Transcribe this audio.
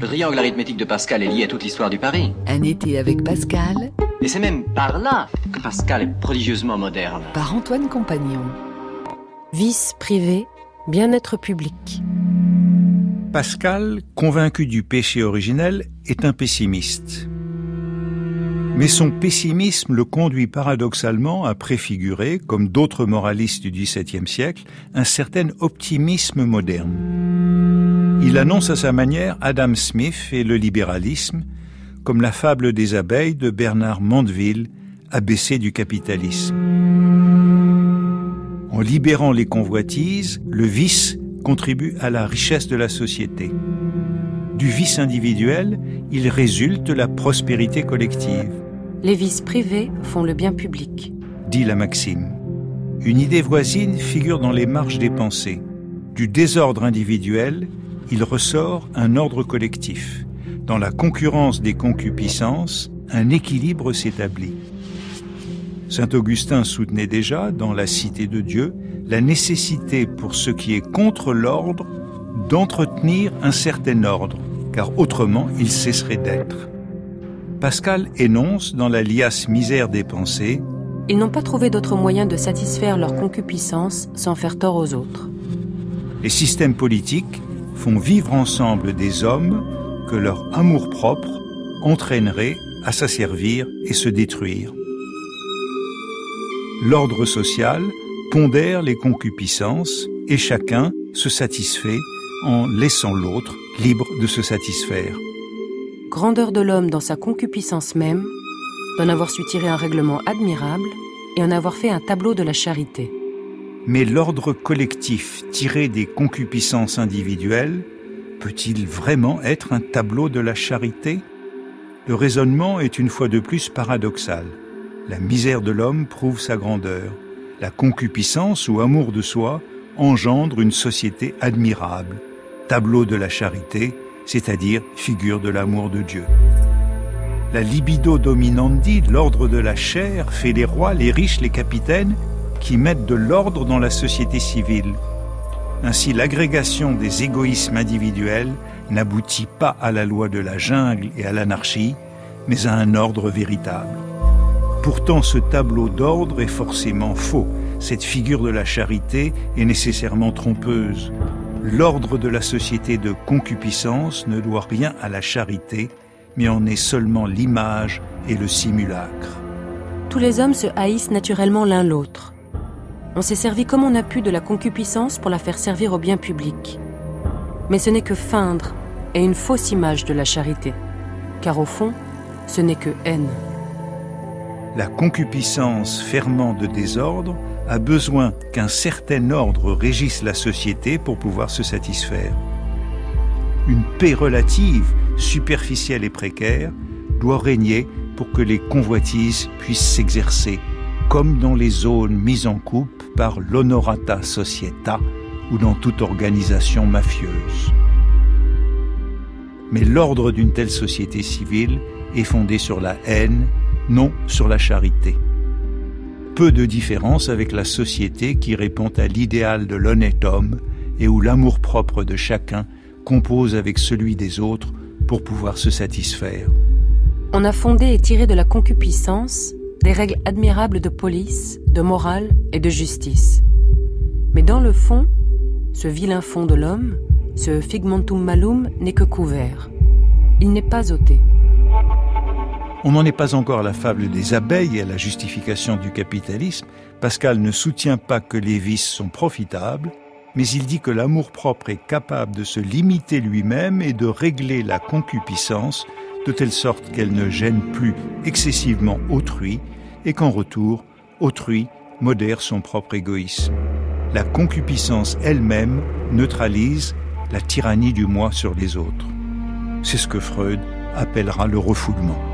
Le triangle arithmétique de Pascal est lié à toute l'histoire du pari. Un été avec Pascal. Et c'est même par là que Pascal est prodigieusement moderne. Par Antoine Compagnon. Vice privé, bien-être public. Pascal, convaincu du péché originel, est un pessimiste. Mais son pessimisme le conduit paradoxalement à préfigurer, comme d'autres moralistes du XVIIe siècle, un certain optimisme moderne. Il annonce à sa manière Adam Smith et le libéralisme, comme la fable des abeilles de Bernard Mandeville, abaissé du capitalisme. En libérant les convoitises, le vice contribue à la richesse de la société. Du vice individuel, il résulte la prospérité collective. Les vices privés font le bien public. Dit la maxime. Une idée voisine figure dans les marges des pensées. Du désordre individuel, il ressort un ordre collectif. Dans la concurrence des concupiscences, un équilibre s'établit. Saint Augustin soutenait déjà, dans la Cité de Dieu, la nécessité pour ce qui est contre l'ordre d'entretenir un certain ordre, car autrement il cesserait d'être. Pascal énonce dans la liasse misère des pensées Ils n'ont pas trouvé d'autre moyen de satisfaire leur concupiscence sans faire tort aux autres. Les systèmes politiques font vivre ensemble des hommes que leur amour-propre entraînerait à s'asservir et se détruire. L'ordre social pondère les concupiscences et chacun se satisfait en laissant l'autre libre de se satisfaire grandeur de l'homme dans sa concupiscence même, d'en avoir su tirer un règlement admirable et en avoir fait un tableau de la charité. Mais l'ordre collectif tiré des concupiscences individuelles peut-il vraiment être un tableau de la charité? Le raisonnement est une fois de plus paradoxal. La misère de l'homme prouve sa grandeur. La concupiscence ou amour de soi engendre une société admirable. Tableau de la charité, c'est-à-dire figure de l'amour de Dieu. La libido dominandi, l'ordre de la chair, fait les rois, les riches, les capitaines, qui mettent de l'ordre dans la société civile. Ainsi, l'agrégation des égoïsmes individuels n'aboutit pas à la loi de la jungle et à l'anarchie, mais à un ordre véritable. Pourtant, ce tableau d'ordre est forcément faux. Cette figure de la charité est nécessairement trompeuse. L'ordre de la société de concupiscence ne doit rien à la charité, mais en est seulement l'image et le simulacre. Tous les hommes se haïssent naturellement l'un l'autre. On s'est servi comme on a pu de la concupiscence pour la faire servir au bien public. Mais ce n'est que feindre et une fausse image de la charité, car au fond, ce n'est que haine. La concupiscence ferment de désordre a besoin qu'un certain ordre régisse la société pour pouvoir se satisfaire. Une paix relative, superficielle et précaire, doit régner pour que les convoitises puissent s'exercer, comme dans les zones mises en coupe par l'honorata societa ou dans toute organisation mafieuse. Mais l'ordre d'une telle société civile est fondé sur la haine, non sur la charité peu de différence avec la société qui répond à l'idéal de l'honnête homme et où l'amour-propre de chacun compose avec celui des autres pour pouvoir se satisfaire. On a fondé et tiré de la concupiscence des règles admirables de police, de morale et de justice. Mais dans le fond, ce vilain fond de l'homme, ce figmentum malum n'est que couvert. Il n'est pas ôté. On n'en est pas encore à la fable des abeilles et à la justification du capitalisme. Pascal ne soutient pas que les vices sont profitables, mais il dit que l'amour-propre est capable de se limiter lui-même et de régler la concupiscence de telle sorte qu'elle ne gêne plus excessivement autrui et qu'en retour, autrui modère son propre égoïsme. La concupiscence elle-même neutralise la tyrannie du moi sur les autres. C'est ce que Freud appellera le refoulement.